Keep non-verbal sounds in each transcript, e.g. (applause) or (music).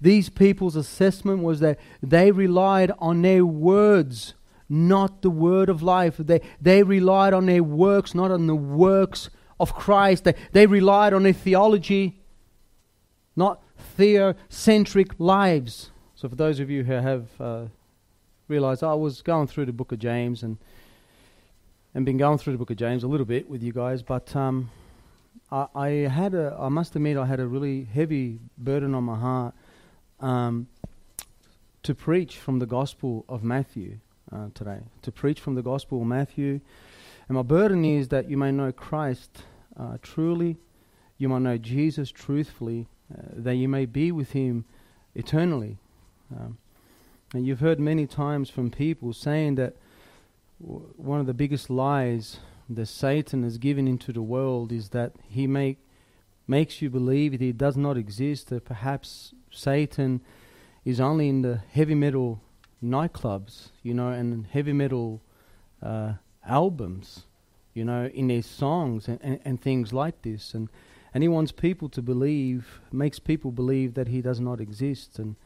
these people's assessment was that they relied on their words, not the word of life. They, they relied on their works, not on the works of Christ. They, they relied on their theology, not theocentric lives. So, for those of you who have uh, realized, I was going through the book of James and and been going through the book of James a little bit with you guys, but um, I, had a, I must admit, I had a really heavy burden on my heart um, to preach from the Gospel of Matthew uh, today. To preach from the Gospel of Matthew, and my burden is that you may know Christ uh, truly, you might know Jesus truthfully, uh, that you may be with Him eternally. Um, and you've heard many times from people saying that one of the biggest lies that Satan has given into the world is that he make makes you believe that he does not exist. That perhaps Satan is only in the heavy metal nightclubs, you know, and heavy metal uh, albums, you know, in their songs and, and, and things like this. And and he wants people to believe, makes people believe that he does not exist. And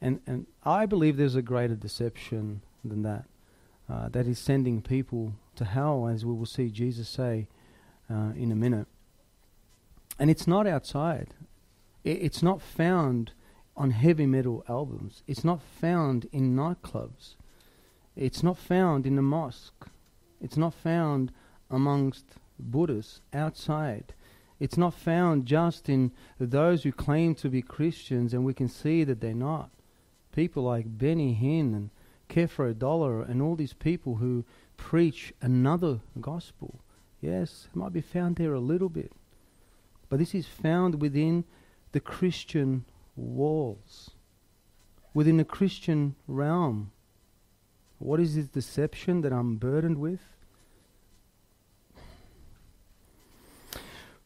and and I believe there's a greater deception than that uh, that is sending people to hell, as we will see Jesus say uh, in a minute. And it's not outside. It's not found on heavy metal albums. It's not found in nightclubs. It's not found in the mosque. It's not found amongst Buddhists outside. It's not found just in those who claim to be Christians, and we can see that they're not. People like Benny Hinn and Creflo Dollar and all these people who preach another gospel. Yes, it might be found there a little bit. But this is found within the Christian walls, within the Christian realm. What is this deception that I'm burdened with?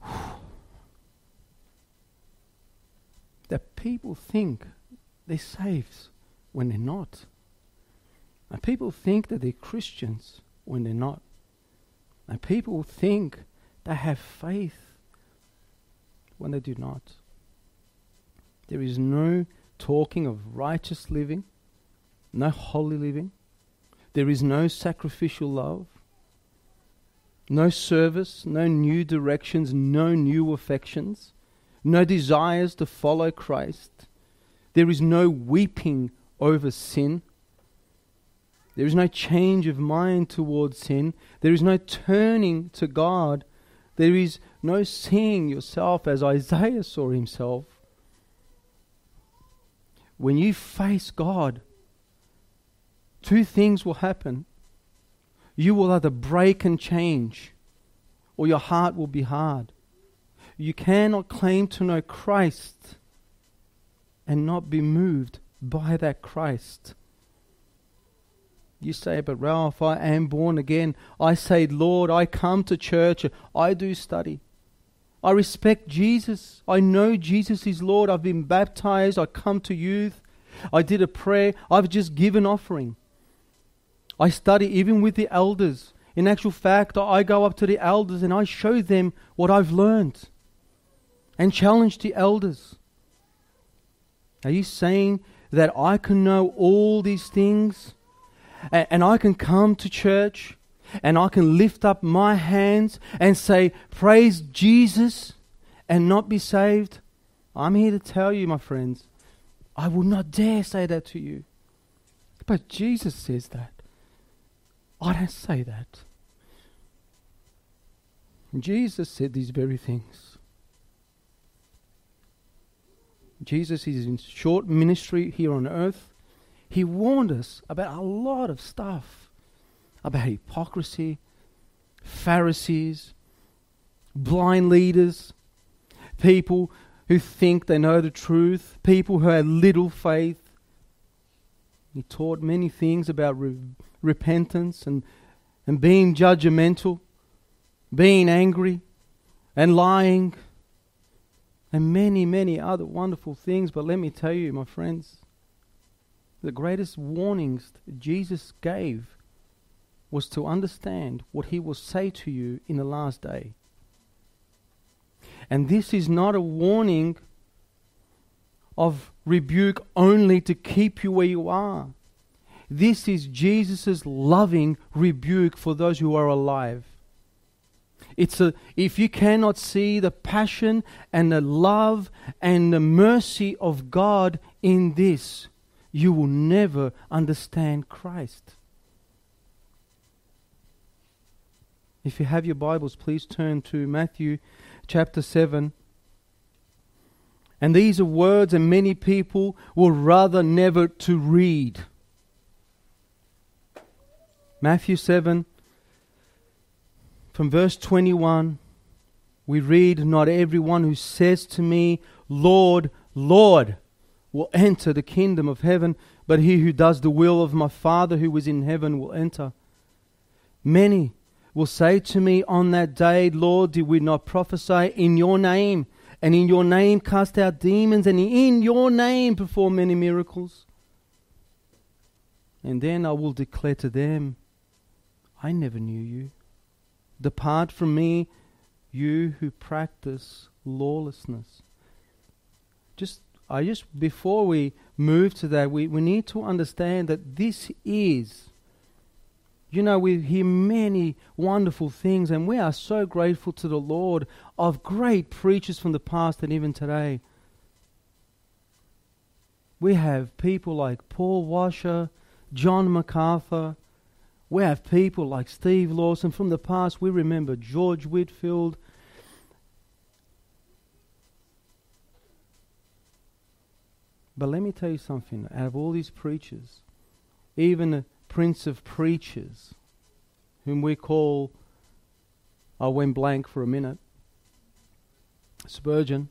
(sighs) that people think they're saved when they're not. And people think that they're Christians when they're not. And people think they have faith when they do not. There is no talking of righteous living, no holy living. There is no sacrificial love, no service, no new directions, no new affections, no desires to follow Christ. There is no weeping over sin. There is no change of mind towards sin. There is no turning to God. There is no seeing yourself as Isaiah saw himself. When you face God, two things will happen. You will either break and change, or your heart will be hard. You cannot claim to know Christ and not be moved by that Christ. You say, but Ralph, I am born again. I say, Lord, I come to church. I do study. I respect Jesus. I know Jesus is Lord. I've been baptized. I come to youth. I did a prayer. I've just given offering. I study even with the elders. In actual fact, I go up to the elders and I show them what I've learned and challenge the elders. Are you saying that I can know all these things and, and I can come to church and I can lift up my hands and say, Praise Jesus, and not be saved, I'm here to tell you, my friends, I will not dare say that to you. But Jesus says that. I don't say that. Jesus said these very things. Jesus is in short ministry here on earth. He warned us about a lot of stuff about hypocrisy, Pharisees, blind leaders, people who think they know the truth, people who have little faith. He taught many things about re- repentance and, and being judgmental, being angry, and lying, and many, many other wonderful things. But let me tell you, my friends, the greatest warnings Jesus gave was to understand what he will say to you in the last day. And this is not a warning of rebuke only to keep you where you are. This is Jesus' loving rebuke for those who are alive. It's a, if you cannot see the passion and the love and the mercy of God in this, you will never understand Christ. If you have your Bibles, please turn to Matthew chapter 7. And these are words, and many people will rather never to read. Matthew 7, from verse 21, we read, Not everyone who says to me, Lord, Lord, will enter the kingdom of heaven, but he who does the will of my Father who is in heaven will enter. Many will say to me on that day, Lord, did we not prophesy in your name, and in your name cast out demons, and in your name perform many miracles? And then I will declare to them, I never knew you. Depart from me, you who practice lawlessness. Just I just before we move to that, we, we need to understand that this is you know, we hear many wonderful things, and we are so grateful to the Lord of great preachers from the past and even today. We have people like Paul Washer, John MacArthur, we have people like Steve Lawson from the past. We remember George Whitefield. But let me tell you something. Out of all these preachers, even prince of preachers, whom we call, I went blank for a minute, Spurgeon,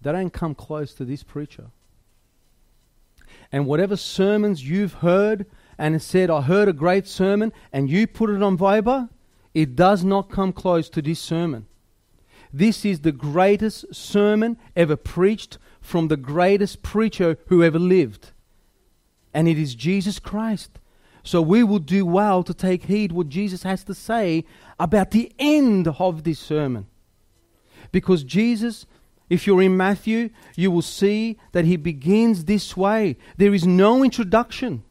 they don't come close to this preacher. And whatever sermons you've heard and said, I heard a great sermon, and you put it on Viber, it does not come close to this sermon. This is the greatest sermon ever preached from the greatest preacher who ever lived. And it is Jesus Christ. So we will do well to take heed what Jesus has to say about the end of this sermon. Because Jesus if you're in Matthew, you will see that he begins this way. There is no introduction.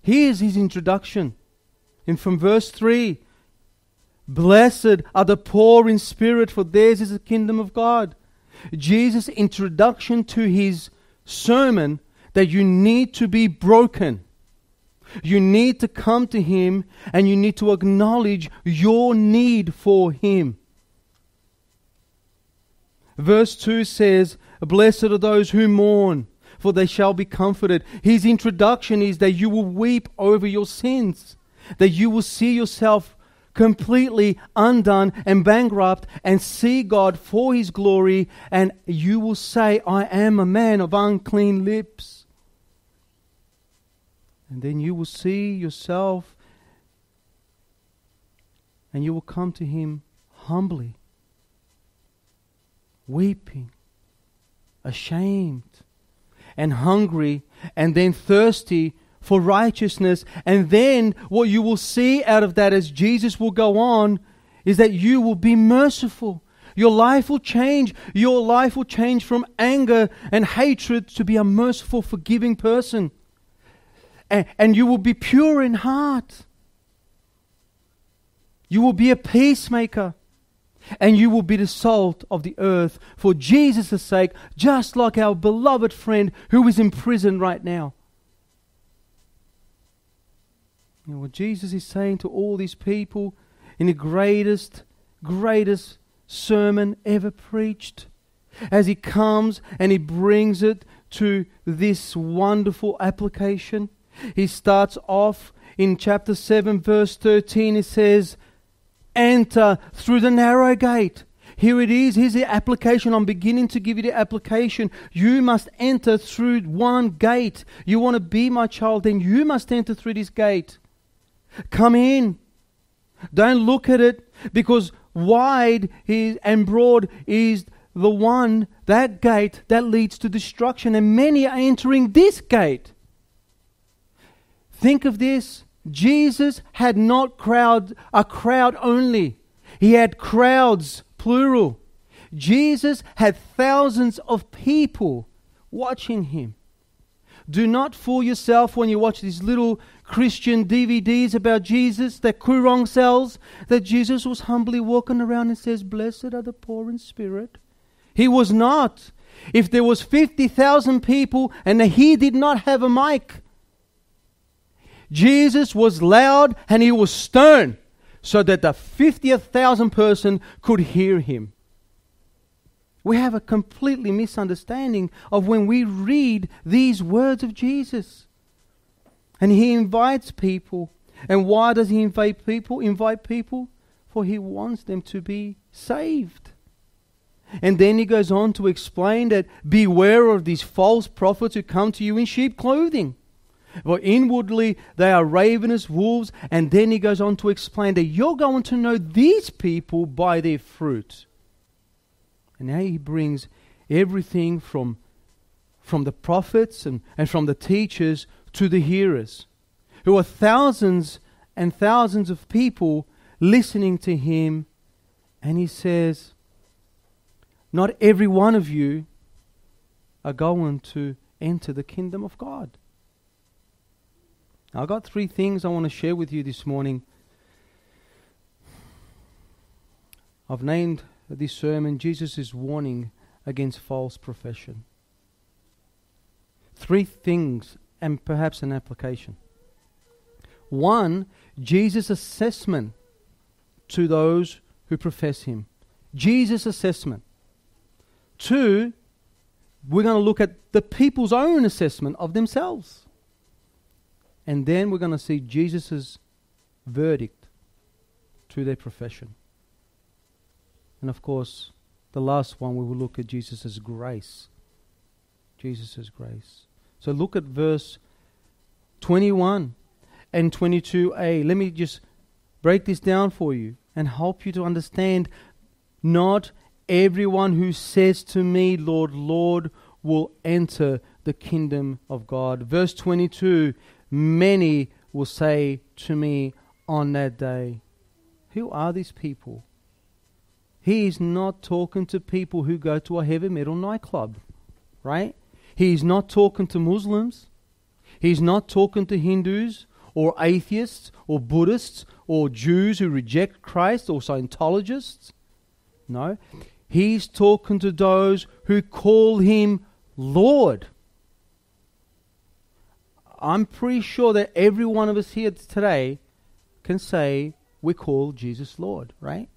Here's his introduction. And from verse 3 Blessed are the poor in spirit, for theirs is the kingdom of God. Jesus' introduction to his sermon that you need to be broken. You need to come to him and you need to acknowledge your need for him. Verse 2 says, Blessed are those who mourn, for they shall be comforted. His introduction is that you will weep over your sins, that you will see yourself completely undone and bankrupt and see God for His glory, and you will say, I am a man of unclean lips. And then you will see yourself and you will come to Him humbly weeping, ashamed, and hungry, and then thirsty for righteousness. And then what you will see out of that as Jesus will go on is that you will be merciful. Your life will change. Your life will change from anger and hatred to be a merciful, forgiving person. And, and you will be pure in heart. You will be a peacemaker and you will be the salt of the earth for Jesus' sake, just like our beloved friend who is in prison right now. You know, what Jesus is saying to all these people in the greatest, greatest sermon ever preached, as he comes and he brings it to this wonderful application. He starts off in chapter 7, verse 13. He says, enter through the narrow gate. Here it is. Here's the application. I'm beginning to give you the application. You must enter through one gate. You want to be my child, then you must enter through this gate. Come in. Don't look at it because wide is, and broad is the one, that gate that leads to destruction, and many are entering this gate. Think of this Jesus had not crowd a crowd only. He had crowds plural. Jesus had thousands of people watching him. Do not fool yourself when you watch these little Christian DVDs about Jesus that Koorong sells, that Jesus was humbly walking around and says, Blessed are the poor in spirit. He was not. If there was 50,000 people and he did not have a mic, Jesus was loud and he was stern so that the 50,000 person could hear him. We have a completely misunderstanding of when we read these words of Jesus. And he invites people. And why does he invite people? Invite people for he wants them to be saved. And then he goes on to explain that beware of these false prophets who come to you in sheep clothing. For inwardly they are ravenous wolves. And then he goes on to explain that you're going to know these people by their fruit. And now he brings everything from, from the prophets and, and from the teachers to the hearers, who are thousands and thousands of people listening to him. And he says, Not every one of you are going to enter the kingdom of God. I've got three things I want to share with you this morning. I've named this sermon Jesus' warning against false profession. Three things and perhaps an application. One, Jesus' assessment to those who profess him. Jesus' assessment. Two, we're going to look at the people's own assessment of themselves. And then we're going to see Jesus' verdict to their profession. And of course, the last one we will look at Jesus' grace. Jesus' grace. So look at verse 21 and 22a. Let me just break this down for you and help you to understand not everyone who says to me, Lord, Lord, will enter the kingdom of God. Verse 22 Many will say to me on that day, Who are these people? He is not talking to people who go to a heavy metal nightclub, right? He's not talking to Muslims. He's not talking to Hindus or atheists or Buddhists or Jews who reject Christ or Scientologists. No. He's talking to those who call him Lord. I'm pretty sure that every one of us here today can say we call Jesus Lord, right?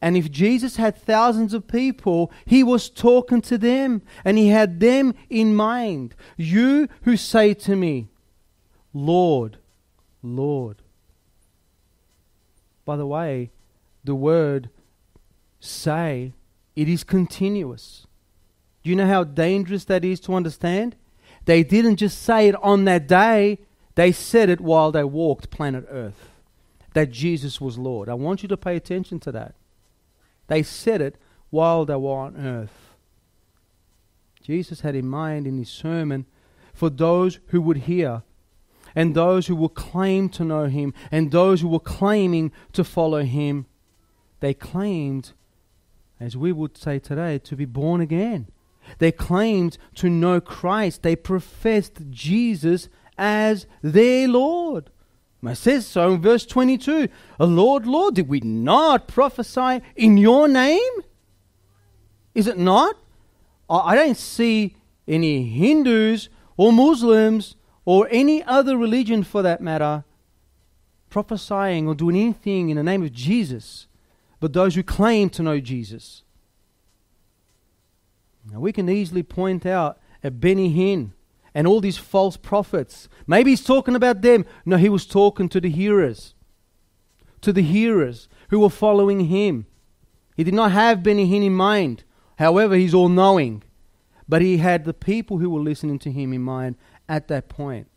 And if Jesus had thousands of people, he was talking to them and he had them in mind. You who say to me, Lord, Lord. By the way, the word say, it is continuous. Do you know how dangerous that is to understand? They didn't just say it on that day, they said it while they walked planet Earth. That Jesus was Lord. I want you to pay attention to that. They said it while they were on earth. Jesus had in mind in his sermon for those who would hear, and those who will claim to know him, and those who were claiming to follow him. They claimed, as we would say today, to be born again. They claimed to know Christ. They professed Jesus as their Lord. It says so in verse 22 A Lord, Lord, did we not prophesy in your name? Is it not? I don't see any Hindus or Muslims or any other religion for that matter prophesying or doing anything in the name of Jesus, but those who claim to know Jesus. Now we can easily point out at Benny Hinn and all these false prophets. Maybe he's talking about them. No, he was talking to the hearers, to the hearers who were following him. He did not have Benny Hinn in mind. However, he's all knowing. But he had the people who were listening to him in mind at that point.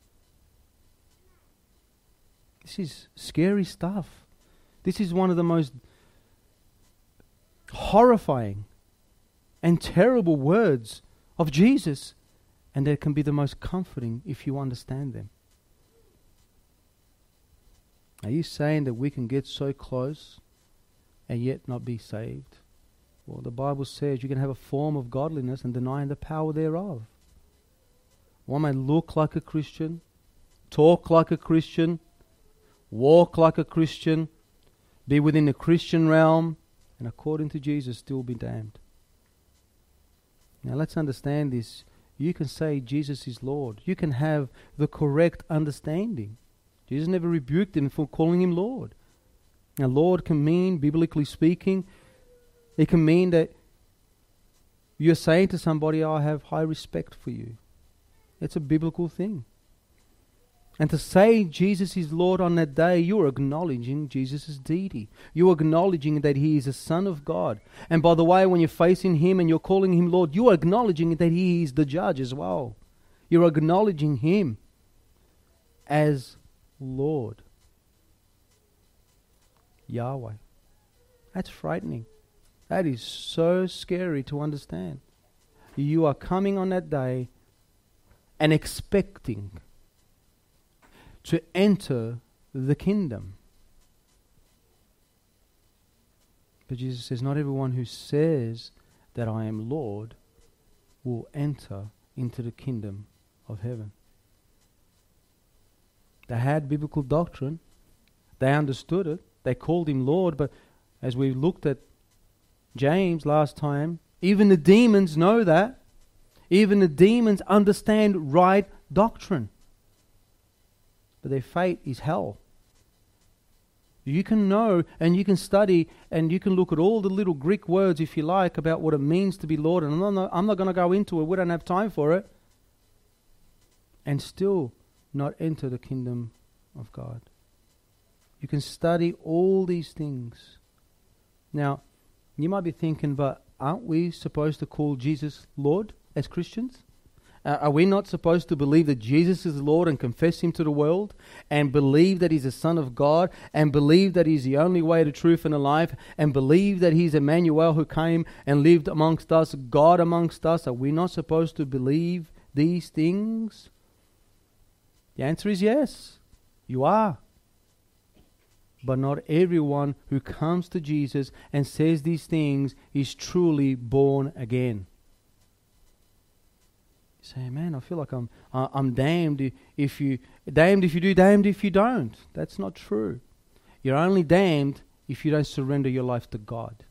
This is scary stuff. This is one of the most horrifying and terrible words of Jesus and they can be the most comforting if you understand them. Are you saying that we can get so close and yet not be saved? Well, the Bible says you can have a form of godliness and denying the power thereof. One may look like a Christian, talk like a Christian, walk like a Christian, be within the Christian realm, and according to Jesus, still be damned. Now let's understand this. You can say Jesus is Lord. You can have the correct understanding. Jesus never rebuked him for calling him Lord. Now, Lord can mean, biblically speaking, it can mean that you're saying to somebody, I have high respect for you. It's a biblical thing. And to say Jesus is Lord on that day, you're acknowledging Jesus' deity. You're acknowledging that He is a Son of God. And by the way, when you're facing Him and you're calling Him Lord, you're acknowledging that He is the judge as well. You're acknowledging Him as Lord. Yahweh. That's frightening. That is so scary to understand. You are coming on that day and expecting to enter the kingdom. But Jesus says, Not everyone who says that I am Lord will enter into the kingdom of heaven. They had biblical doctrine, they understood it, they called him Lord, but as we looked at James last time, even the demons know that. Even the demons understand right doctrine but their fate is hell. You can know and you can study and you can look at all the little Greek words, if you like, about what it means to be Lord. And I'm not, I'm not going to go into it, we don't have time for it. And still not enter the kingdom of God. You can study all these things. Now, you might be thinking, but aren't we supposed to call Jesus Lord as Christians? Uh, are we not supposed to believe that Jesus is Lord and confess Him to the world and believe that He's the Son of God and believe that He's the only way to truth and to life and believe that He's Emmanuel who came and lived amongst us, God amongst us? Are we not supposed to believe these things? The answer is yes, you are. But not everyone who comes to Jesus and says these things is truly born again. Say, man, I feel like I'm, uh, I'm damned if you, damned if you do, damned if you don't. That's not true. You're only damned if you don't surrender your life to God.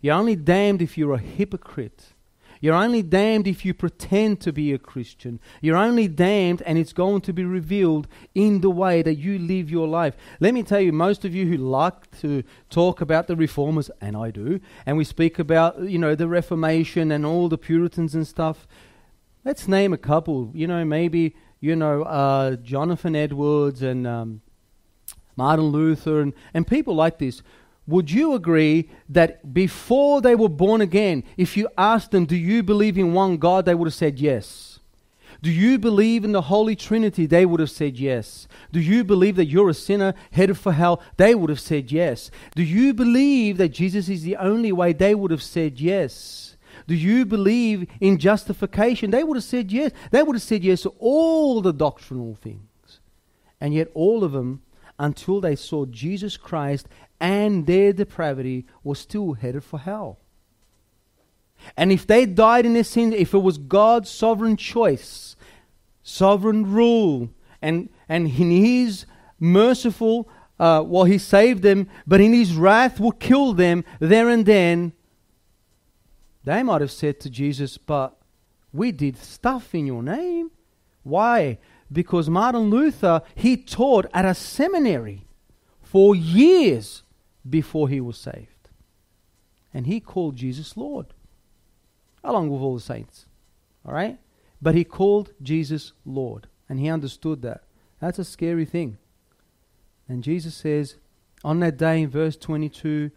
You're only damned if you're a hypocrite. You're only damned if you pretend to be a Christian. You're only damned, and it's going to be revealed in the way that you live your life. Let me tell you, most of you who like to talk about the reformers, and I do, and we speak about, you know, the Reformation and all the Puritans and stuff, Let's name a couple. You know, maybe, you know, uh, Jonathan Edwards and um, Martin Luther and, and people like this. Would you agree that before they were born again, if you asked them, Do you believe in one God? they would have said yes. Do you believe in the Holy Trinity? They would have said yes. Do you believe that you're a sinner headed for hell? They would have said yes. Do you believe that Jesus is the only way? They would have said yes. Do you believe in justification? They would have said yes. They would have said yes to all the doctrinal things. And yet, all of them, until they saw Jesus Christ and their depravity, were still headed for hell. And if they died in their sin, if it was God's sovereign choice, sovereign rule, and, and in His merciful, uh, well, He saved them, but in His wrath will kill them there and then, they might have said to Jesus, But we did stuff in your name. Why? Because Martin Luther, he taught at a seminary for years before he was saved. And he called Jesus Lord, along with all the saints. All right? But he called Jesus Lord. And he understood that. That's a scary thing. And Jesus says, on that day in verse 22,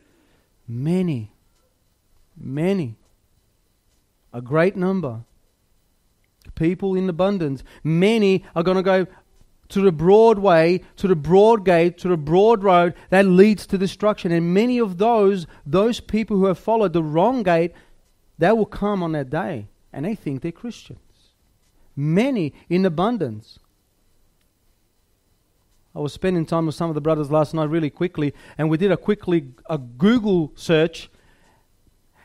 many, many a great number. People in abundance. Many are going to go to the broad way, to the broad gate, to the broad road that leads to destruction. And many of those, those people who have followed the wrong gate, they will come on that day and they think they're Christians. Many in abundance. I was spending time with some of the brothers last night really quickly, and we did a quickly a Google search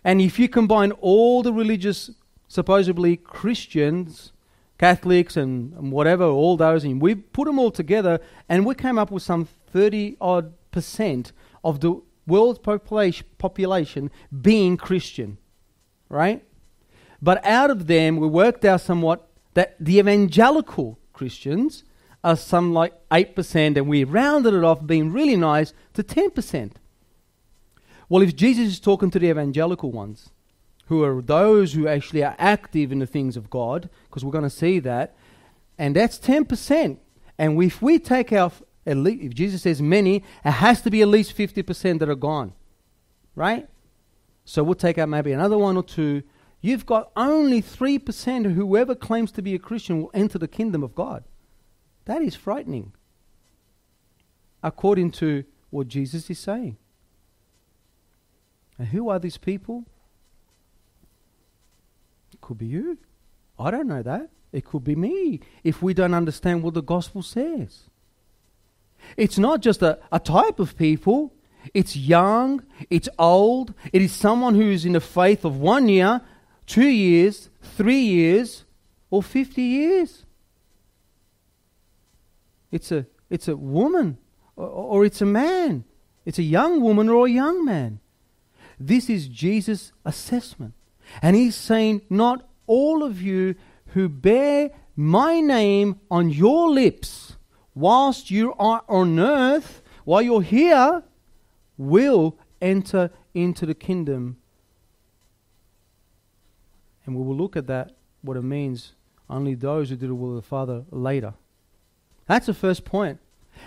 And if you combine all the religious, supposedly Christians, Catholics, and, and whatever, all those, and we put them all together, and we came up with some 30 odd percent of the world population, population being Christian, right? But out of them, we worked out somewhat that the evangelical Christians are some like 8%, and we rounded it off, being really nice, to 10%. Well, if Jesus is talking to the evangelical ones, who are those who actually are active in the things of God, because we're going to see that, and that's 10%. And if we take our, least, if Jesus says many, it has to be at least 50% that are gone, right? So we'll take out maybe another one or two. You've got only 3% of whoever claims to be a Christian will enter the kingdom of God. That is frightening, according to what Jesus is saying. And who are these people? It could be you. I don't know that. It could be me if we don't understand what the gospel says. It's not just a, a type of people, it's young, it's old, it is someone who is in the faith of one year, two years, three years, or 50 years. It's a, it's a woman or, or it's a man. It's a young woman or a young man. This is Jesus' assessment. And he's saying, Not all of you who bear my name on your lips whilst you are on earth, while you're here, will enter into the kingdom. And we will look at that, what it means. Only those who do the will of the Father later. That's the first point.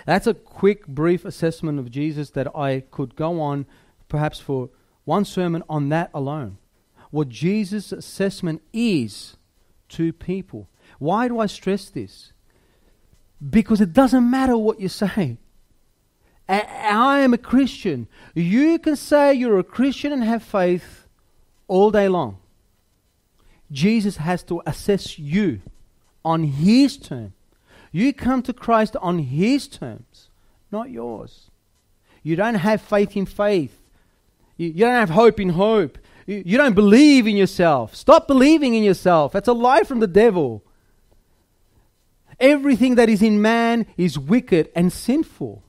That's a quick, brief assessment of Jesus that I could go on perhaps for one sermon on that alone. What Jesus' assessment is to people. Why do I stress this? Because it doesn't matter what you say. I am a Christian. You can say you're a Christian and have faith all day long. Jesus has to assess you on his terms. You come to Christ on His terms, not yours. You don't have faith in faith. You, you don't have hope in hope. You, you don't believe in yourself. Stop believing in yourself. That's a lie from the devil. Everything that is in man is wicked and sinful.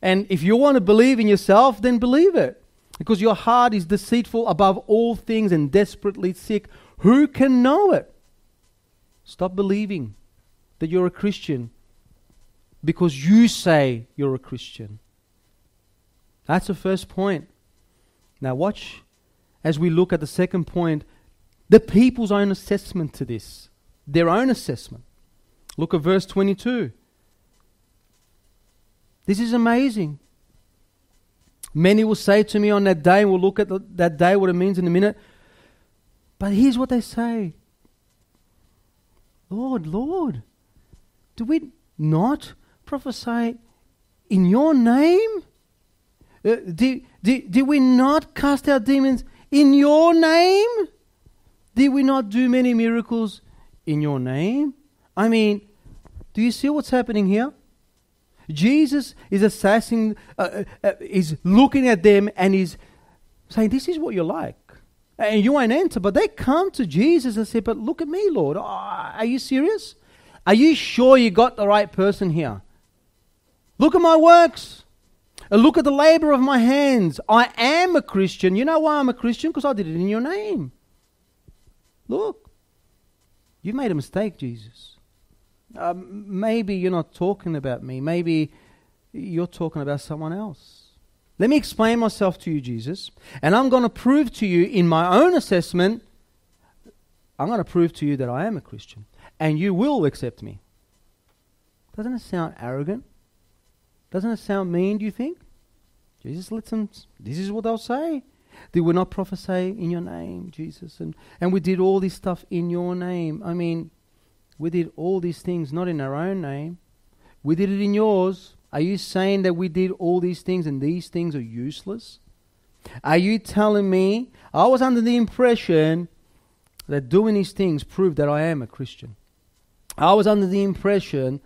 And if you want to believe in yourself, then believe it. Because your heart is deceitful above all things and desperately sick. Who can know it? Stop believing that you're a Christian because you say you're a Christian. That's the first point. Now, watch as we look at the second point the people's own assessment to this, their own assessment. Look at verse 22. This is amazing. Many will say to me on that day, we'll look at the, that day, what it means in a minute. But here's what they say Lord, Lord, do we not prophesy in your name? Uh, do, do, do we not cast out demons in your name? Did we not do many miracles in your name? I mean, do you see what's happening here? Jesus is assessing, uh, uh, uh is looking at them and is saying, This is what you're like. And you won't enter. But they come to Jesus and say, But look at me, Lord. Oh, are you serious? Are you sure you got the right person here? Look at my works. Look at the labor of my hands. I am a Christian. You know why I'm a Christian? Because I did it in your name. Look, you've made a mistake, Jesus. Uh, maybe you're not talking about me. Maybe you're talking about someone else. Let me explain myself to you, Jesus. And I'm going to prove to you in my own assessment, I'm going to prove to you that I am a Christian and you will accept me. Doesn't it sound arrogant? Doesn't it sound mean, do you think? Jesus lets them, this is what they'll say. Did we not prophesy in your name, Jesus? And, and we did all this stuff in your name. I mean, we did all these things not in our own name. We did it in yours. Are you saying that we did all these things and these things are useless? Are you telling me I was under the impression that doing these things proved that I am a Christian? I was under the impression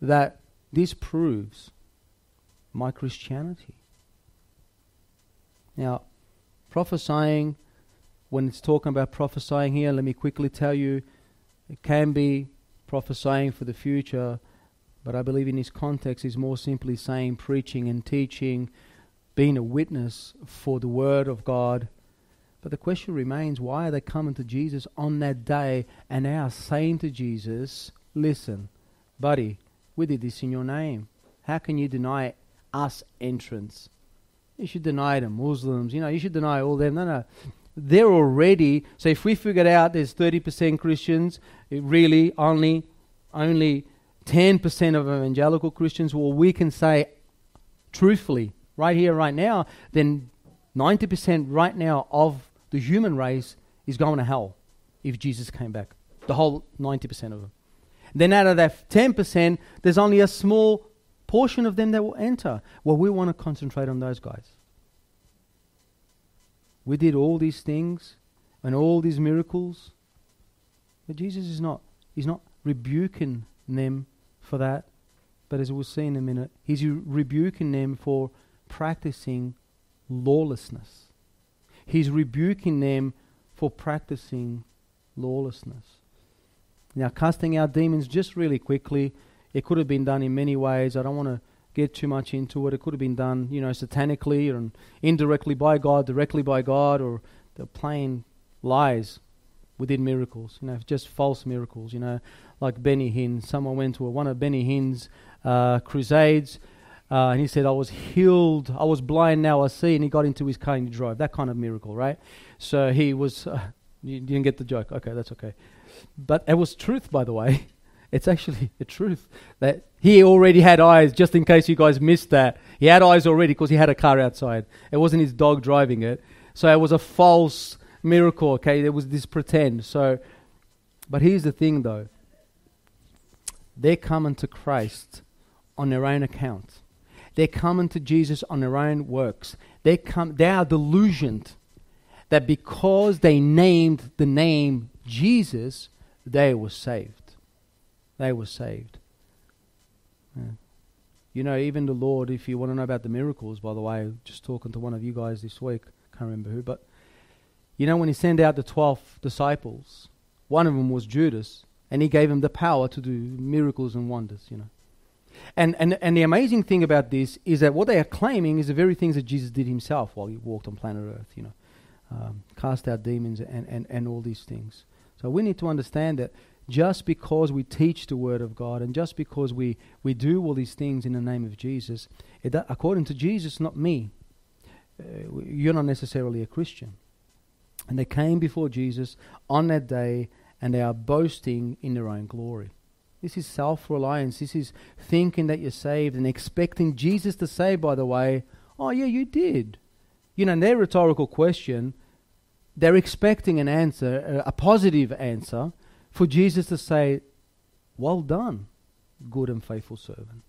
that this proves my Christianity. Now, prophesying, when it's talking about prophesying here, let me quickly tell you, it can be prophesying for the future, but I believe in this context is more simply saying preaching and teaching, being a witness for the Word of God. But the question remains why are they coming to Jesus on that day and they saying to Jesus, Listen, buddy, we did this in your name. How can you deny us entrance? You should deny the Muslims, you know, you should deny all them. No, no. They're already, so if we figured out there's 30% Christians, really only, only 10% of evangelical Christians, well, we can say truthfully, right here, right now, then 90% right now of the human race is going to hell if Jesus came back. The whole 90% of them. Then out of that 10%, there's only a small portion of them that will enter. Well, we want to concentrate on those guys. We did all these things and all these miracles, but Jesus is not. He's not rebuking them for that. But as we'll see in a minute, he's rebuking them for practicing lawlessness. He's rebuking them for practicing lawlessness. Now, casting out demons, just really quickly, it could have been done in many ways. I don't want to get too much into it. It could have been done, you know, satanically or indirectly by God, directly by God, or the plain lies within miracles, you know, just false miracles, you know, like Benny Hinn. Someone went to a, one of Benny Hinn's uh, crusades, uh, and he said, I was healed, I was blind, now I see, and he got into his car and he drove. That kind of miracle, right? So he was, (laughs) uh, you didn't get the joke. Okay, that's okay. But it was truth, by the way. (laughs) It's actually the truth that he already had eyes, just in case you guys missed that. He had eyes already because he had a car outside. It wasn't his dog driving it. So it was a false miracle, okay? There was this pretend. So, but here's the thing though they're coming to Christ on their own account. They're coming to Jesus on their own works. They come they are delusioned that because they named the name Jesus, they were saved. They were saved. Yeah. You know, even the Lord, if you want to know about the miracles, by the way, just talking to one of you guys this week, can't remember who, but you know, when he sent out the 12 disciples, one of them was Judas, and he gave him the power to do miracles and wonders, you know. And, and, and the amazing thing about this is that what they are claiming is the very things that Jesus did himself while he walked on planet Earth, you know, um, cast out demons and, and, and all these things. So we need to understand that just because we teach the Word of God and just because we, we do all these things in the name of Jesus, it, according to Jesus, not me, uh, you're not necessarily a Christian. And they came before Jesus on that day and they are boasting in their own glory. This is self reliance. This is thinking that you're saved and expecting Jesus to say, by the way, oh, yeah, you did. You know, in their rhetorical question, they're expecting an answer, a positive answer, for Jesus to say, well done, good and faithful servant.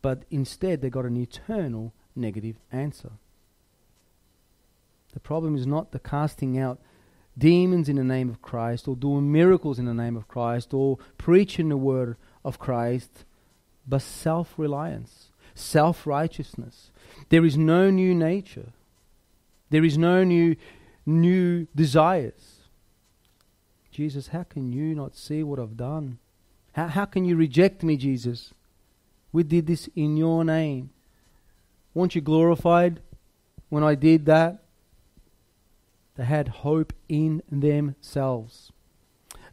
But instead, they got an eternal negative answer. The problem is not the casting out demons in the name of Christ or doing miracles in the name of Christ or preaching the word of Christ, but self reliance, self righteousness. There is no new nature. There is no new new desires. Jesus, how can you not see what I've done? How, how can you reject me, Jesus? We did this in your name. Weren't you glorified when I did that? They had hope in themselves.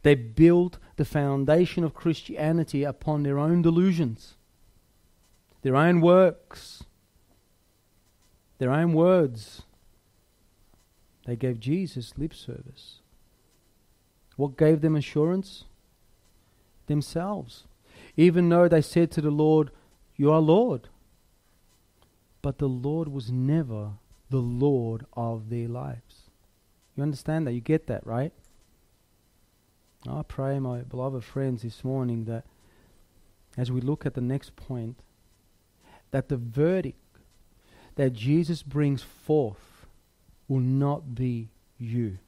They built the foundation of Christianity upon their own delusions, their own works, their own words. They gave Jesus lip service. What gave them assurance? Themselves. Even though they said to the Lord, You are Lord. But the Lord was never the Lord of their lives. You understand that? You get that, right? I pray, my beloved friends, this morning that as we look at the next point, that the verdict that Jesus brings forth will not be you.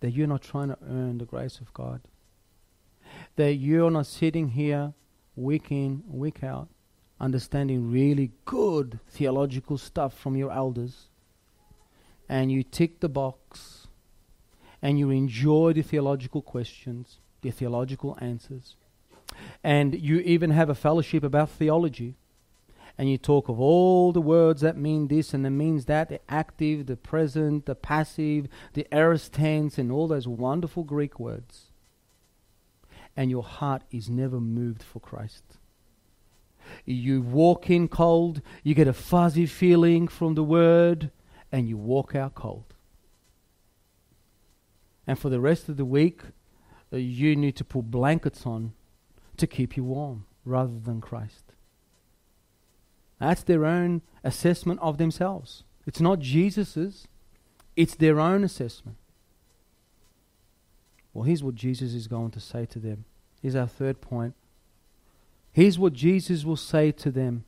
That you're not trying to earn the grace of God. That you're not sitting here week in, week out, understanding really good theological stuff from your elders, and you tick the box, and you enjoy the theological questions, the theological answers, and you even have a fellowship about theology, and you talk of all the words that mean this and that means that the active, the present, the passive, the aorist tense, and all those wonderful Greek words. And your heart is never moved for Christ. You walk in cold, you get a fuzzy feeling from the word, and you walk out cold. And for the rest of the week, uh, you need to put blankets on to keep you warm rather than Christ. That's their own assessment of themselves. It's not Jesus's, it's their own assessment. Well, here's what Jesus is going to say to them. Here's our third point. Here's what Jesus will say to them.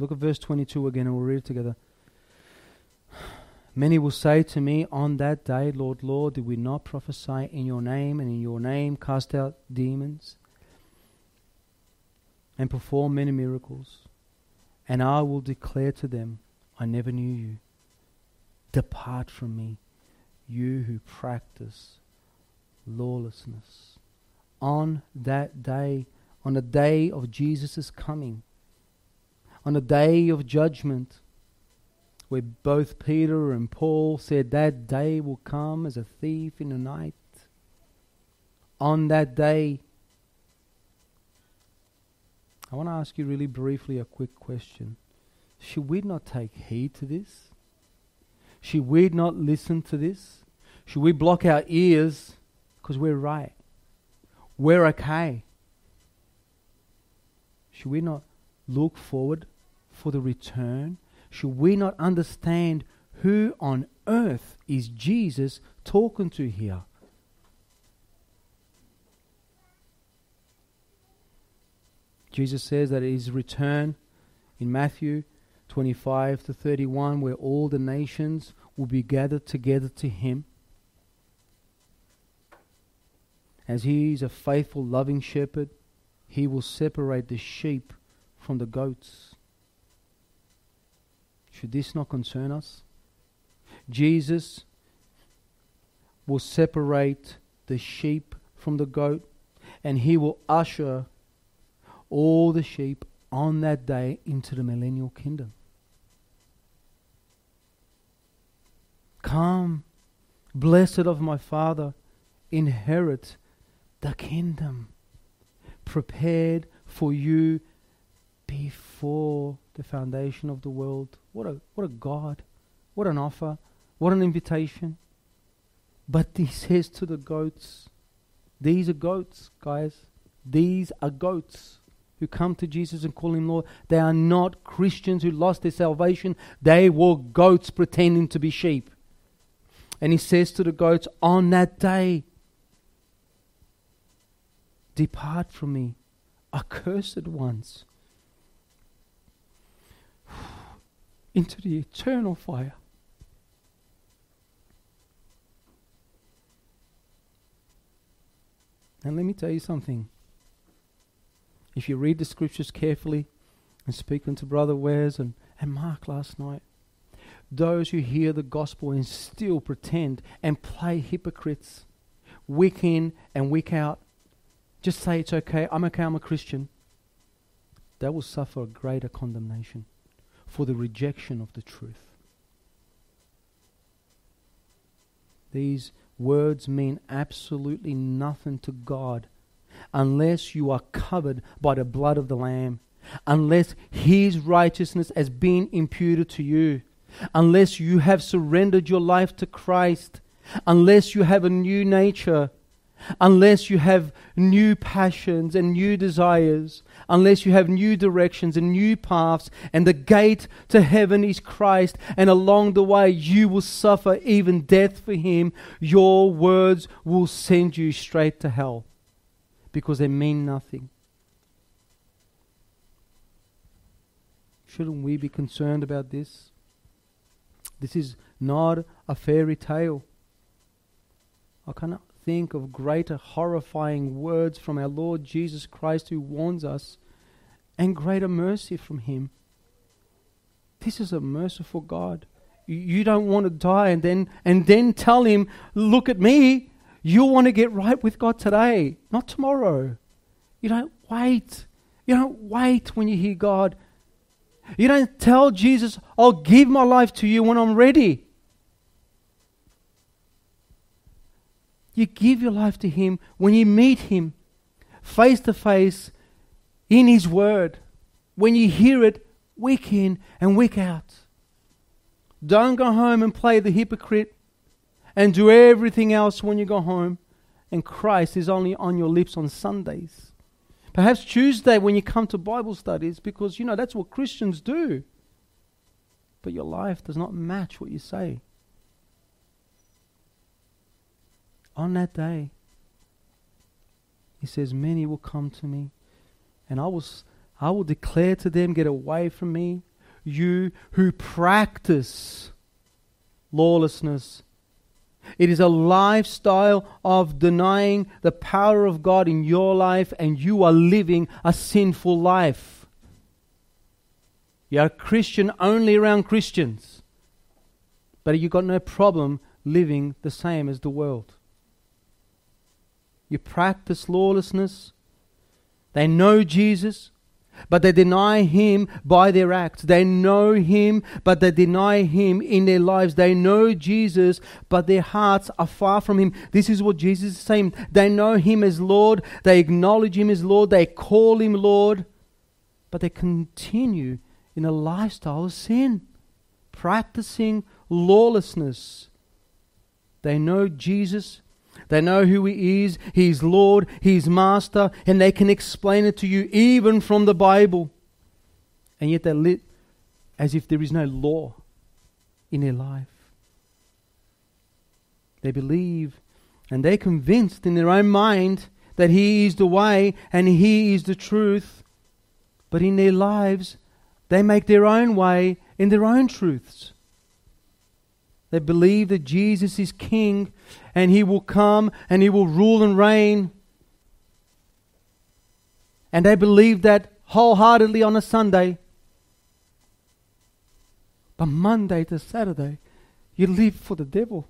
Look at verse 22 again and we'll read it together. Many will say to me on that day, Lord, Lord, did we not prophesy in your name and in your name cast out demons and perform many miracles. And I will declare to them, I never knew you. Depart from me, you who practice lawlessness. On that day, on the day of Jesus' coming, on the day of judgment, where both Peter and Paul said that day will come as a thief in the night. On that day, I want to ask you really briefly a quick question. Should we not take heed to this? Should we not listen to this? Should we block our ears because we're right? We're okay. Should we not look forward for the return? Should we not understand who on earth is Jesus talking to here? Jesus says that his return in Matthew 25 to 31, where all the nations will be gathered together to him. As he is a faithful, loving shepherd, he will separate the sheep from the goats. Should this not concern us? Jesus will separate the sheep from the goat, and he will usher all the sheep on that day into the millennial kingdom. Come, blessed of my Father, inherit the kingdom prepared for you before the foundation of the world. What a, what a God. What an offer. What an invitation. But he says to the goats, These are goats, guys. These are goats who come to Jesus and call him Lord, they are not Christians who lost their salvation. They were goats pretending to be sheep. And he says to the goats, On that day, depart from me, accursed ones, into the eternal fire. And let me tell you something. If you read the scriptures carefully, and speaking to Brother Wes and, and Mark last night, those who hear the gospel and still pretend and play hypocrites, week in and week out, just say it's okay, I'm okay, I'm a Christian, they will suffer a greater condemnation for the rejection of the truth. These words mean absolutely nothing to God unless you are covered by the blood of the Lamb, unless His righteousness has been imputed to you, unless you have surrendered your life to Christ, unless you have a new nature, unless you have new passions and new desires, unless you have new directions and new paths, and the gate to heaven is Christ, and along the way you will suffer even death for Him, your words will send you straight to hell because they mean nothing. Shouldn't we be concerned about this? This is not a fairy tale. I cannot think of greater horrifying words from our Lord Jesus Christ who warns us and greater mercy from Him. This is a merciful God. You don't want to die and then and then tell him, "Look at me. You want to get right with God today, not tomorrow." You don't wait. You don't wait when you hear God. You don't tell Jesus, "I'll give my life to you when I'm ready." You give your life to him when you meet him face to face in his word. When you hear it week in and week out. Don't go home and play the hypocrite and do everything else when you go home, and Christ is only on your lips on Sundays. Perhaps Tuesday when you come to Bible studies, because you know that's what Christians do. But your life does not match what you say. On that day, he says, Many will come to me, and I will, I will declare to them, Get away from me, you who practice lawlessness. It is a lifestyle of denying the power of God in your life, and you are living a sinful life. You're a Christian only around Christians, but you've got no problem living the same as the world. You practice lawlessness. They know Jesus, but they deny him by their acts. They know him, but they deny him in their lives. They know Jesus, but their hearts are far from him. This is what Jesus is saying. They know him as Lord, they acknowledge him as Lord, they call him Lord, but they continue in a lifestyle of sin, practicing lawlessness. They know Jesus, they know who He is. He's Lord, He's Master, and they can explain it to you even from the Bible. And yet they live as if there is no law in their life. They believe and they're convinced in their own mind that He is the way and He is the truth. But in their lives, they make their own way in their own truths. They believe that Jesus is King and He will come and He will rule and reign. And they believe that wholeheartedly on a Sunday. But Monday to Saturday, you live for the devil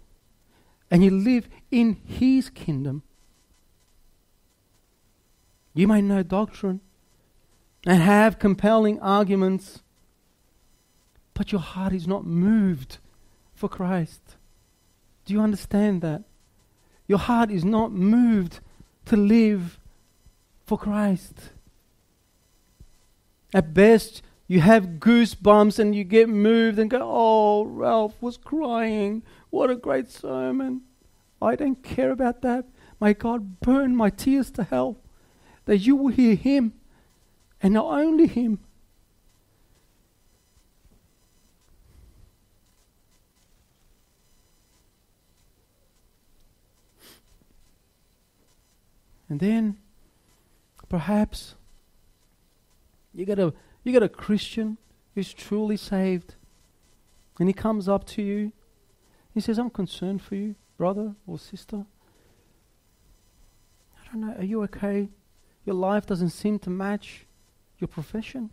and you live in his kingdom. You may know doctrine and have compelling arguments, but your heart is not moved for Christ. Do you understand that? Your heart is not moved to live for Christ. At best, you have goosebumps and you get moved and go, Oh, Ralph was crying. What a great sermon. I don't care about that. May God burn my tears to hell that you will hear Him and not only Him. And then perhaps you get a you get a Christian who's truly saved. And he comes up to you. He says, I'm concerned for you, brother or sister. I don't know, are you okay? Your life doesn't seem to match your profession.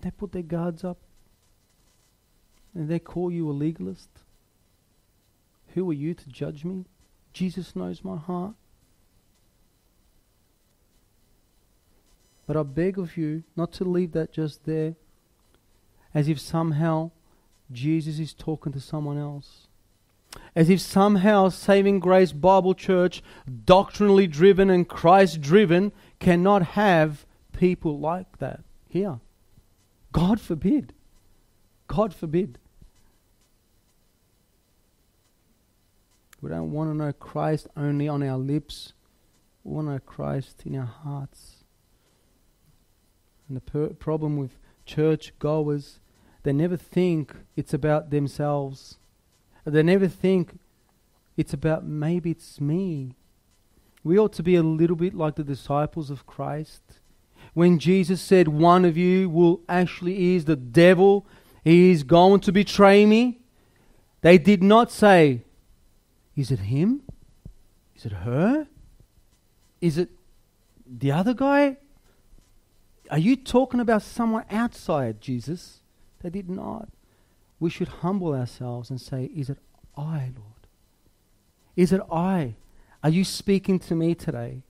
They put their guards up and they call you a legalist. Who are you to judge me? Jesus knows my heart. But I beg of you not to leave that just there as if somehow Jesus is talking to someone else. As if somehow Saving Grace Bible Church, doctrinally driven and Christ driven, cannot have people like that here. God forbid. God forbid. We don't want to know Christ only on our lips. We want to know Christ in our hearts. And the per- problem with church goers, they never think it's about themselves. They never think it's about maybe it's me. We ought to be a little bit like the disciples of Christ. When Jesus said, One of you will actually is the devil, he is going to betray me, they did not say, is it him? Is it her? Is it the other guy, are you talking about someone outside Jesus? They did not. We should humble ourselves and say, Is it I, Lord? Is it I? Are you speaking to me today?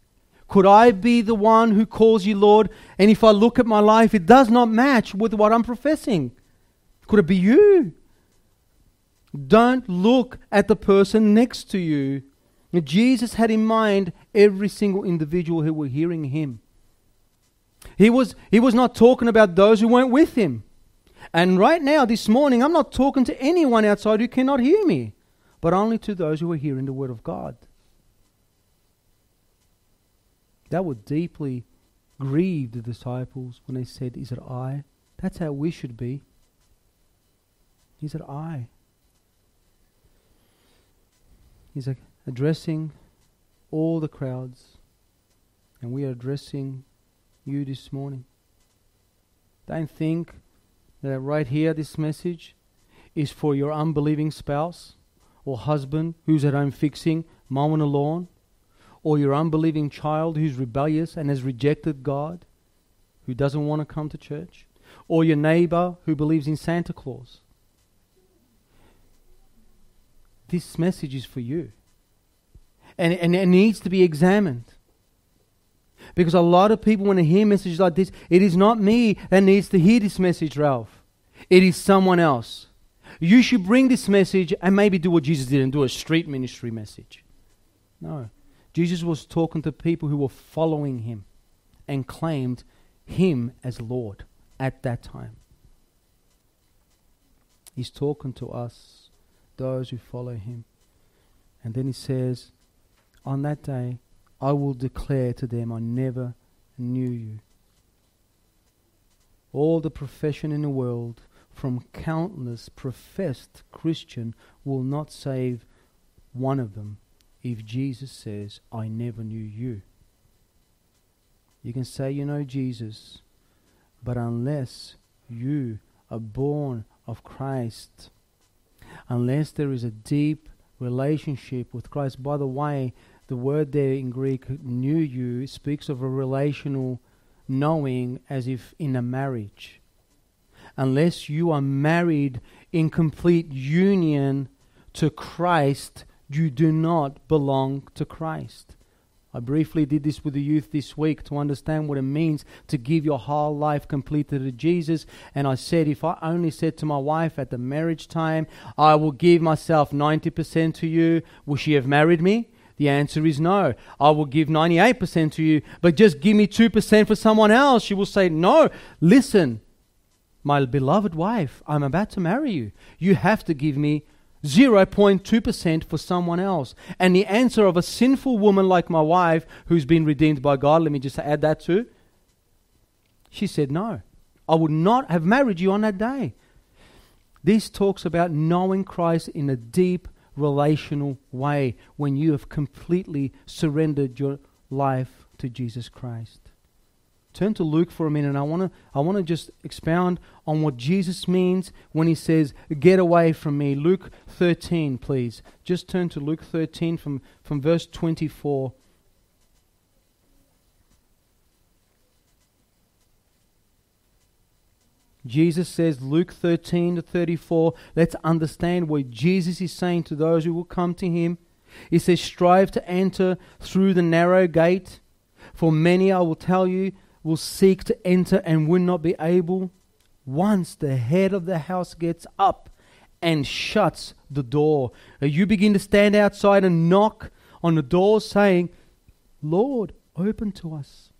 Could I be the one who calls you Lord? And if I look at my life, it does not match with what I'm professing. Could it be you? Don't look at the person next to you. Jesus had in mind every single individual who were hearing him. He was, he was not talking about those who weren't with him. And right now, this morning, I'm not talking to anyone outside who cannot hear me, but only to those who are hearing the Word of God. That would deeply grieve the disciples when they said, Is it I? That's how we should be. Is it I? He's addressing all the crowds, and we are addressing you this morning. Don't think that right here, this message is for your unbelieving spouse or husband who's at home fixing, mowing the lawn, or your unbelieving child who's rebellious and has rejected God, who doesn't want to come to church, or your neighbor who believes in Santa Claus. This message is for you. And, and it needs to be examined. Because a lot of people, when they hear messages like this, it is not me that needs to hear this message, Ralph. It is someone else. You should bring this message and maybe do what Jesus did and do a street ministry message. No. Jesus was talking to people who were following him and claimed him as Lord at that time. He's talking to us, those who follow him. And then he says, On that day, I will declare to them, I never knew you. All the profession in the world, from countless professed Christian, will not save one of them if Jesus says, I never knew you. You can say you know Jesus, but unless you are born of Christ, unless there is a deep relationship with Christ, by the way, the word there in Greek, knew you, speaks of a relational knowing as if in a marriage. Unless you are married in complete union to Christ, you do not belong to Christ. I briefly did this with the youth this week to understand what it means to give your whole life completely to Jesus. And I said, if I only said to my wife at the marriage time, I will give myself 90% to you, will she have married me? The answer is no. I will give 98% to you, but just give me 2% for someone else. She will say, No, listen, my beloved wife, I'm about to marry you. You have to give me 0.2% for someone else. And the answer of a sinful woman like my wife, who's been redeemed by God, let me just add that too. She said, No, I would not have married you on that day. This talks about knowing Christ in a deep, relational way when you have completely surrendered your life to Jesus Christ. Turn to Luke for a minute. I want to I want to just expound on what Jesus means when he says, "Get away from me." Luke 13, please. Just turn to Luke 13 from from verse 24. Jesus says, Luke 13 to 34, let's understand what Jesus is saying to those who will come to him. He says, Strive to enter through the narrow gate, for many, I will tell you, will seek to enter and will not be able. Once the head of the house gets up and shuts the door, uh, you begin to stand outside and knock on the door, saying, Lord, open to us.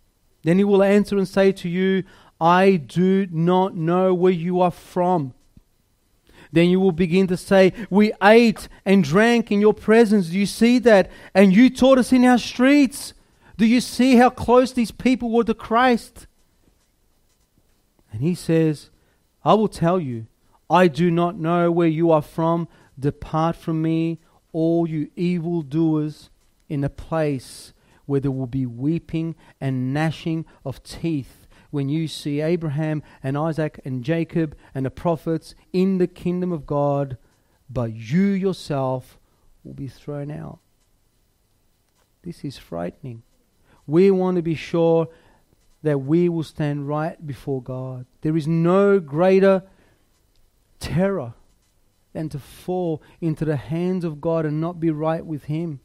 Then he will answer and say to you, I do not know where you are from. Then you will begin to say, We ate and drank in your presence. Do you see that? And you taught us in our streets. Do you see how close these people were to Christ? And he says, I will tell you, I do not know where you are from. Depart from me, all you evildoers, in a place where there will be weeping and gnashing of teeth when you see Abraham and Isaac and Jacob and the prophets in the kingdom of God, but you yourself will be thrown out. This is frightening. We want to be sure that we will stand right before God. There is no greater terror than to fall into the hands of God and not be right with Him.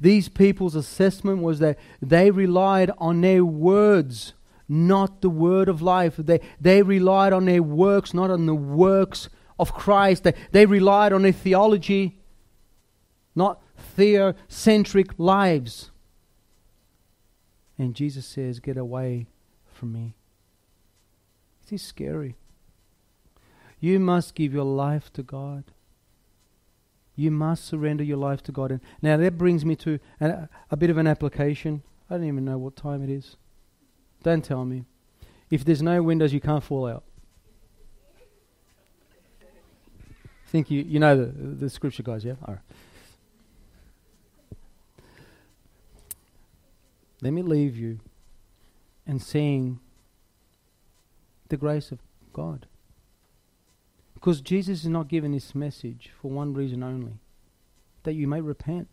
These people's assessment was that they relied on their words, not the word of life. They, they relied on their works, not on the works of Christ. They, they relied on their theology, not theocentric lives. And Jesus says, Get away from me. It is scary. You must give your life to God. You must surrender your life to God. And now that brings me to a, a bit of an application. I don't even know what time it is. Don't tell me. If there's no windows, you can't fall out. I think you, you know the, the scripture, guys, yeah? All right. Let me leave you and seeing the grace of God. Because Jesus is not giving this message for one reason only that you may repent.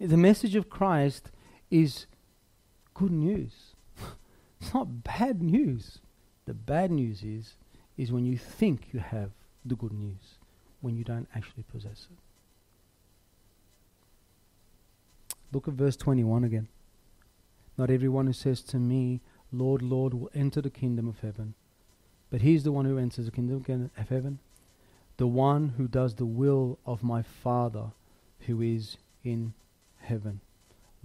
The message of Christ is good news. (laughs) it's not bad news. The bad news is is when you think you have the good news when you don't actually possess it. Look at verse 21 again. Not everyone who says to me, Lord, Lord, will enter the kingdom of heaven but he's the one who enters the kingdom of heaven, the one who does the will of my Father who is in heaven.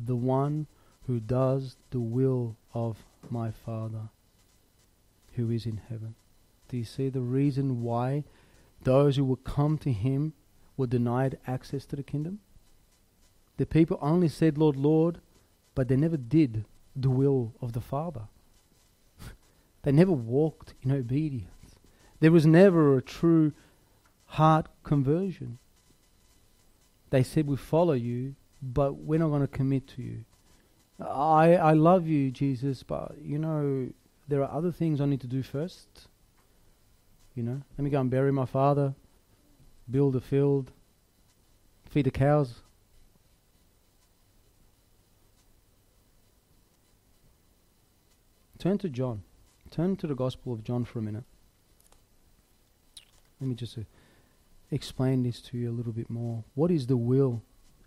The one who does the will of my Father who is in heaven. Do you see the reason why those who would come to him were denied access to the kingdom? The people only said, Lord, Lord, but they never did the will of the Father. (laughs) They never walked in obedience. There was never a true heart conversion. They said, We follow you, but we're not going to commit to you. I, I love you, Jesus, but you know, there are other things I need to do first. You know, let me go and bury my father, build a field, feed the cows. Turn to John. Turn to the Gospel of John for a minute. Let me just uh, explain this to you a little bit more. What is the will?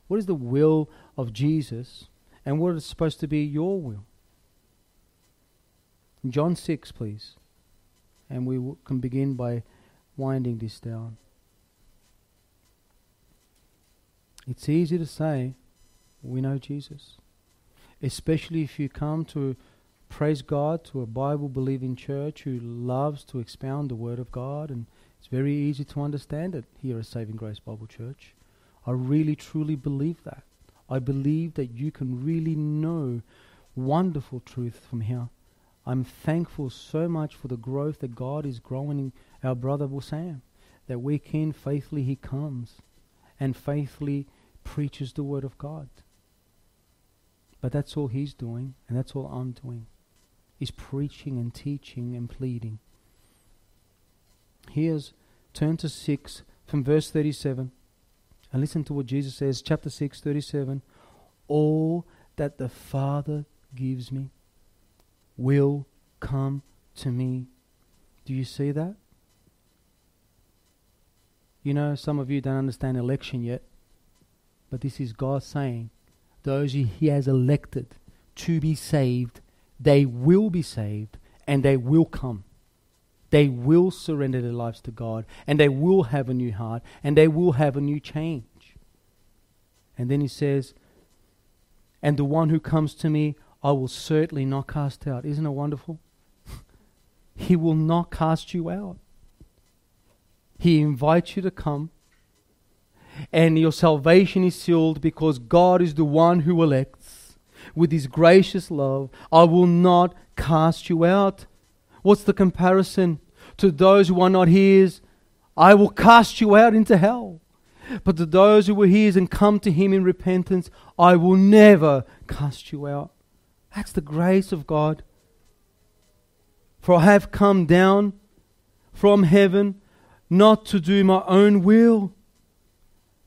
What is the will of Jesus, and what is supposed to be your will? John 6, please. And we w- can begin by winding this down. It's easy to say, we know Jesus. Especially if you come to praise God to a Bible believing church who loves to expound the Word of God, and it's very easy to understand it here at Saving Grace Bible Church. I really truly believe that. I believe that you can really know wonderful truth from here. I'm thankful so much for the growth that God is growing in our brother Sam, that week in faithfully he comes and faithfully preaches the Word of God. But that's all he's doing, and that's all I'm doing is preaching and teaching and pleading. Here's, turn to 6 from verse 37 and listen to what Jesus says, chapter 6, 37. All that the Father gives me will come to me. Do you see that? You know, some of you don't understand election yet, but this is God saying, those He has elected to be saved they will be saved and they will come. They will surrender their lives to God and they will have a new heart and they will have a new change. And then he says, And the one who comes to me, I will certainly not cast out. Isn't it wonderful? (laughs) he will not cast you out. He invites you to come, and your salvation is sealed because God is the one who elects with his gracious love. I will not cast you out. What's the comparison? To those who are not his, I will cast you out into hell. But to those who are his and come to him in repentance, I will never cast you out. That's the grace of God. For I have come down from heaven not to do my own will,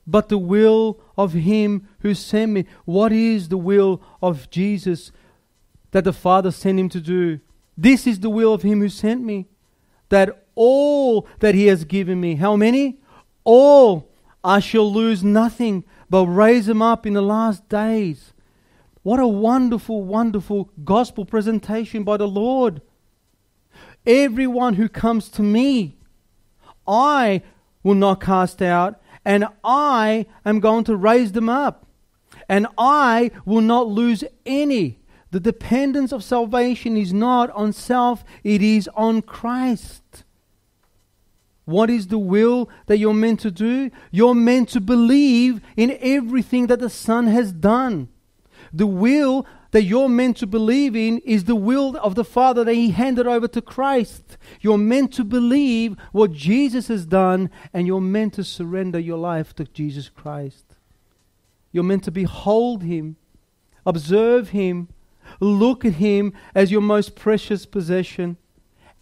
but the will of Him who sent me. What is the will of Jesus that the Father sent Him to do? This is the will of Him who sent me. That all that He has given me, how many? All I shall lose nothing, but raise them up in the last days. What a wonderful, wonderful gospel presentation by the Lord. Everyone who comes to me, I will not cast out, and I am going to raise them up, and I will not lose any. The dependence of salvation is not on self, it is on Christ. What is the will that you're meant to do? You're meant to believe in everything that the Son has done. The will that you're meant to believe in is the will of the Father that He handed over to Christ. You're meant to believe what Jesus has done, and you're meant to surrender your life to Jesus Christ. You're meant to behold Him, observe Him, look at Him as your most precious possession,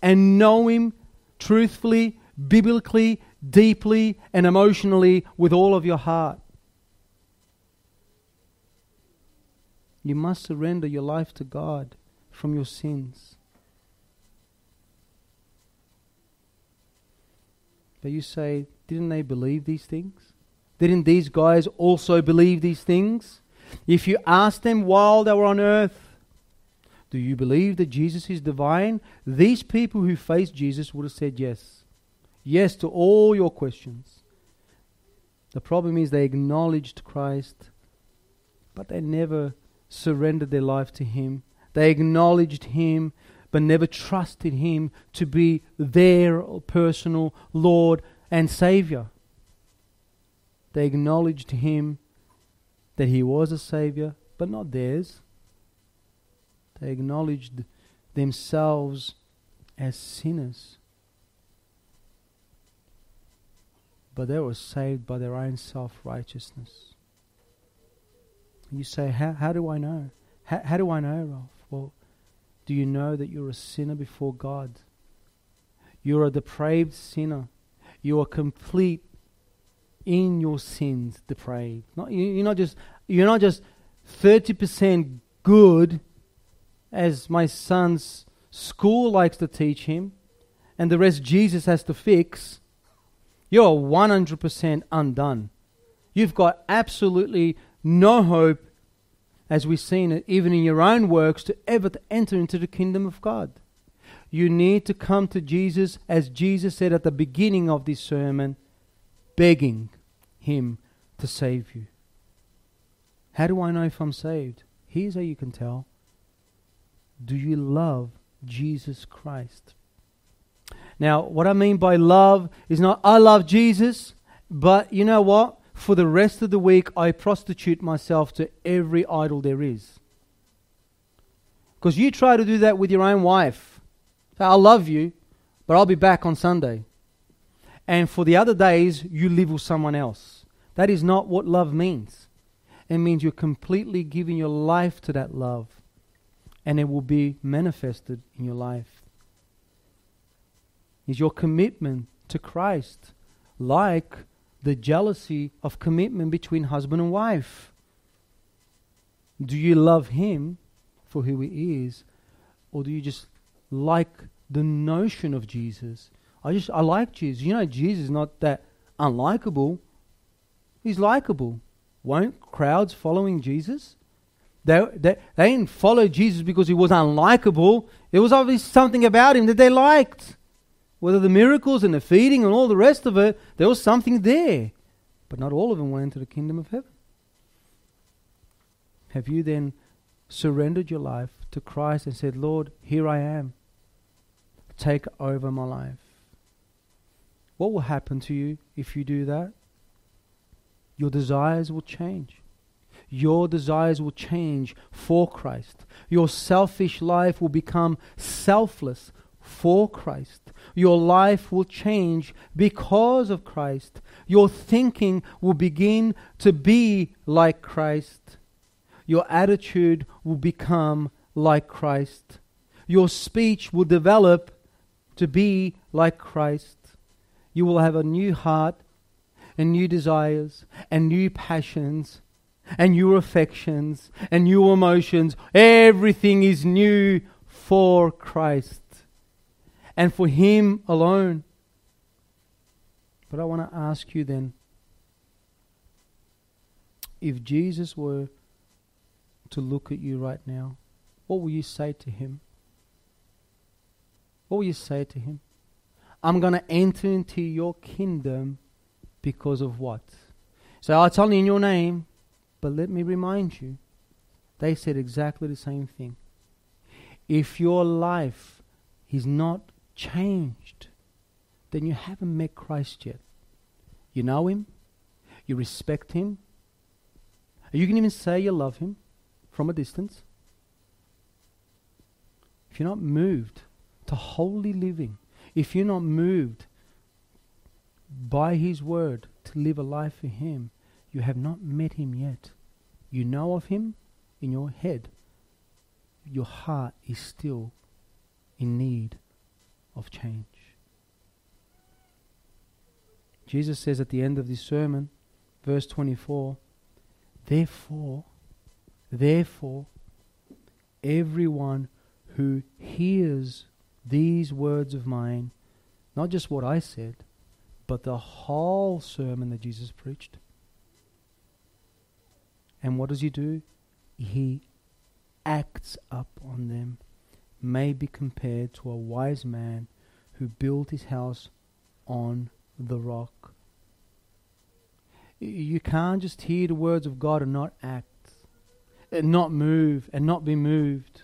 and know Him truthfully, biblically, deeply, and emotionally with all of your heart. You must surrender your life to God from your sins. But you say, didn't they believe these things? Didn't these guys also believe these things? If you ask them while they were on earth, do you believe that Jesus is divine? These people who faced Jesus would have said yes. Yes to all your questions. The problem is they acknowledged Christ, but they never surrendered their life to Him. They acknowledged Him, but never trusted Him to be their personal Lord and Savior. They acknowledged Him that He was a Savior, but not theirs. They acknowledged themselves as sinners. But they were saved by their own self righteousness. You say, How, how do I know? How, how do I know, Rolf? Well, do you know that you're a sinner before God? You're a depraved sinner. You are complete in your sins, depraved. Not, you, are not just you're not just thirty percent good, as my son's school likes to teach him, and the rest Jesus has to fix. You're one hundred percent undone. You've got absolutely no hope, as we've seen it, even in your own works, to ever to enter into the kingdom of God. You need to come to Jesus, as Jesus said at the beginning of this sermon, begging Him to save you. How do I know if I'm saved? Here's how you can tell. Do you love Jesus Christ? Now, what I mean by love is not I love Jesus, but you know what? For the rest of the week, I prostitute myself to every idol there is. Because you try to do that with your own wife. I love you, but I'll be back on Sunday. And for the other days, you live with someone else. That is not what love means. It means you're completely giving your life to that love, and it will be manifested in your life. Is your commitment to Christ like the jealousy of commitment between husband and wife. Do you love him for who he is, or do you just like the notion of Jesus? I just I like Jesus. You know, Jesus is not that unlikable. He's likable. Won't crowds following Jesus? They, they, they didn't follow Jesus because he was unlikable. It was obviously something about him that they liked. Whether the miracles and the feeding and all the rest of it, there was something there. But not all of them went into the kingdom of heaven. Have you then surrendered your life to Christ and said, Lord, here I am. Take over my life. What will happen to you if you do that? Your desires will change. Your desires will change for Christ. Your selfish life will become selfless for Christ. Your life will change because of Christ. Your thinking will begin to be like Christ. Your attitude will become like Christ. Your speech will develop to be like Christ. You will have a new heart. and new desires and new passions and new affections and new emotions. Everything is new for Christ and for Him alone. But I want to ask you then if Jesus were to look at you right now, what will you say to Him? What will you say to Him? I'm going to enter into your kingdom because of what? So I'll tell you in your name, but let me remind you, they said exactly the same thing. If your life is not changed, then you haven't met Christ yet. You know Him, you respect Him, you can even say you love Him from a distance. If you're not moved to holy living, if you're not moved by His Word to live a life for Him, you have not met Him yet. You know of Him in your head. Your heart is still in need of change. Jesus says at the end of this sermon, verse 24, Therefore, therefore, everyone who hears these words of mine, not just what I said, but the whole sermon that Jesus preached. And what does he do? He acts up on them, may be compared to a wise man who built his house on the rock. You can't just hear the words of God and not act, and not move, and not be moved.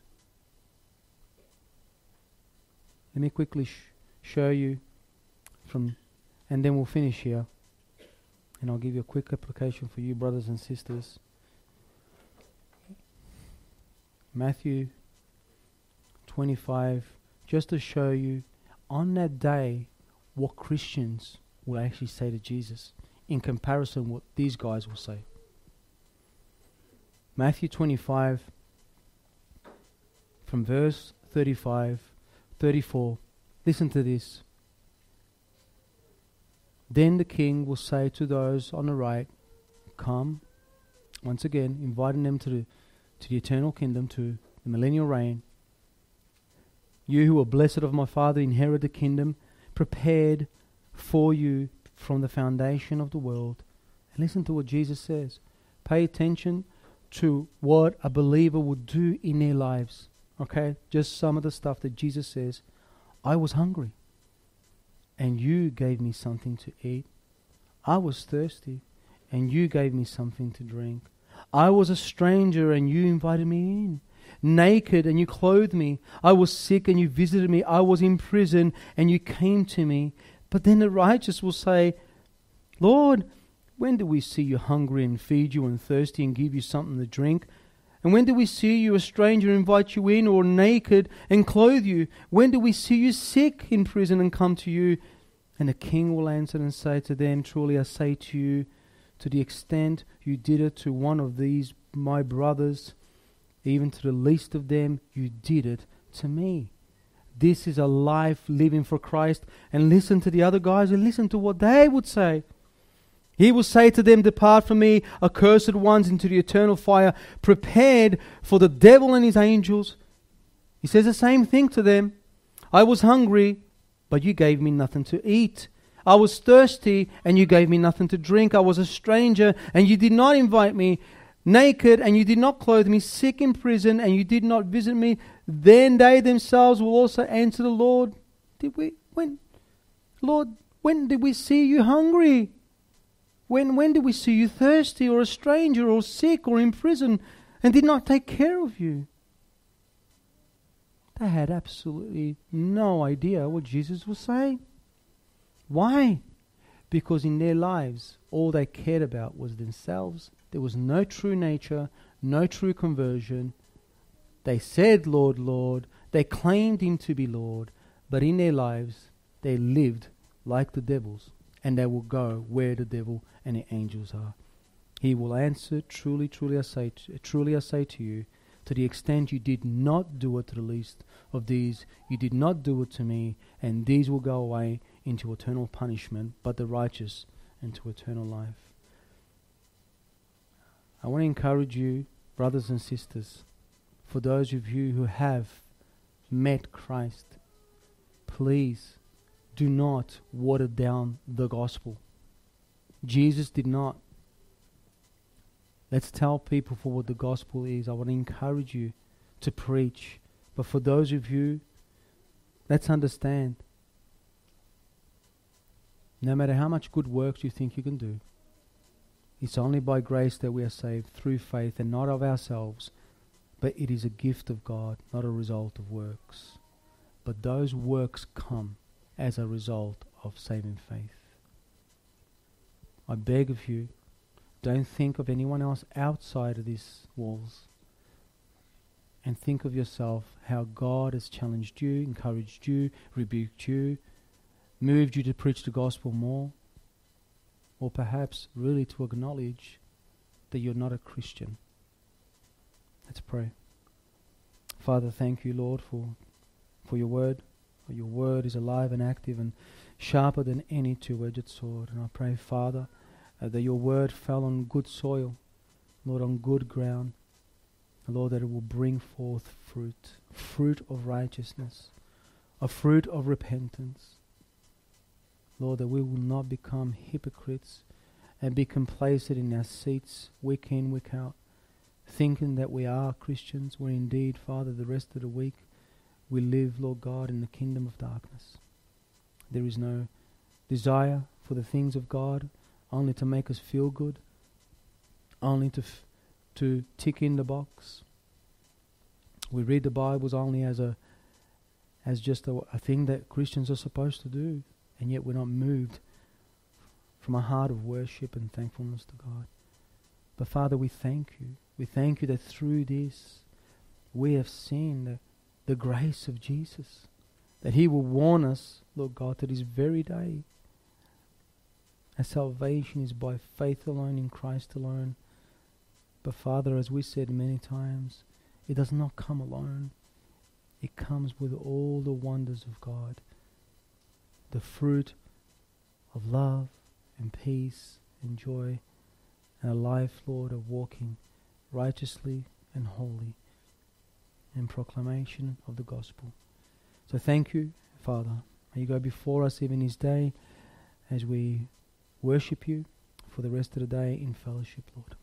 Let me quickly sh- show you from, and then we'll finish here. And I'll give you a quick application for you, brothers and sisters. Matthew 25, just to show you on that day what Christians will actually say to Jesus in comparison what these guys will say. Matthew 25 from verse 35 34 listen to this then the king will say to those on the right come once again inviting them to the to the eternal kingdom to the millennial reign you who are blessed of my father inherit the kingdom prepared for you from the foundation of the world. And listen to what Jesus says. Pay attention to what a believer would do in their lives. Okay? Just some of the stuff that Jesus says. I was hungry, and you gave me something to eat. I was thirsty, and you gave me something to drink. I was a stranger, and you invited me in. Naked, and you clothed me. I was sick, and you visited me. I was in prison, and you came to me. But then the righteous will say, Lord, when do we see you hungry and feed you and thirsty and give you something to drink? And when do we see you a stranger invite you in, or naked and clothe you? When do we see you sick in prison and come to you? And the king will answer and say to them, Truly I say to you, to the extent you did it to one of these my brothers, even to the least of them, you did it to me. This is a life living for Christ. And listen to the other guys and listen to what they would say. He will say to them, Depart from me, accursed ones, into the eternal fire, prepared for the devil and his angels. He says the same thing to them. I was hungry, but you gave me nothing to eat. I was thirsty, and you gave me nothing to drink. I was a stranger, and you did not invite me. Naked, and you did not clothe me. Sick in prison, and you did not visit me. Then they themselves will also answer the Lord, Did we when Lord, when did we see you hungry? When when did we see you thirsty or a stranger or sick or in prison and did not take care of you? They had absolutely no idea what Jesus was saying. Why? Because in their lives, all they cared about was themselves. There was no true nature, no true conversion, they said, Lord, Lord. They claimed him to be Lord. But in their lives, they lived like the devils. And they will go where the devil and the angels are. He will answer, Truly, truly I say to, truly I say to you, to the extent you did not do it to the least of these, you did not do it to me, and these will go away into eternal punishment, but the righteous into eternal life. I want to encourage you, brothers and sisters, for those of you who have met Christ, please do not water down the gospel. Jesus did not. Let's tell people for what the gospel is. I want to encourage you to preach. But for those of you, let's understand no matter how much good works you think you can do, it's only by grace that we are saved through faith and not of ourselves, but it is a gift of God, not a result of works. But those works come as a result of saving faith. I beg of you, don't think of anyone else outside of these walls. And think of yourself how God has challenged you, encouraged you, rebuked you, moved you to preach the gospel more, or perhaps really to acknowledge that you're not a Christian. Let's pray. Father, thank you, Lord, for, for your word. Your word is alive and active and sharper than any two edged sword. And I pray, Father, uh, that your word fell on good soil, Lord, on good ground. Lord, that it will bring forth fruit, fruit of righteousness, a fruit of repentance, Lord, that we will not become hypocrites and be complacent in our seats week in, week out, thinking that we are Christians, when indeed, Father, the rest of the week we live, Lord God, in the kingdom of darkness. There is no desire for the things of God only to make us feel good, only to, f- to tick in the box. We read the Bibles only as a as just a, a thing that Christians are supposed to do and yet we're not moved from a heart of worship and thankfulness to God. But Father, we thank you. We thank you that through this we have seen the, the grace of Jesus, that He will warn us, Lord God, to this very day. Our salvation is by faith alone in Christ alone. But Father, as we said many times, it does not come alone. It comes with all the wonders of God the fruit of love and peace and joy and a life, Lord, of walking righteously and holy in proclamation of the gospel. So thank you, Father. May you go before us even this day as we worship you for the rest of the day in fellowship, Lord.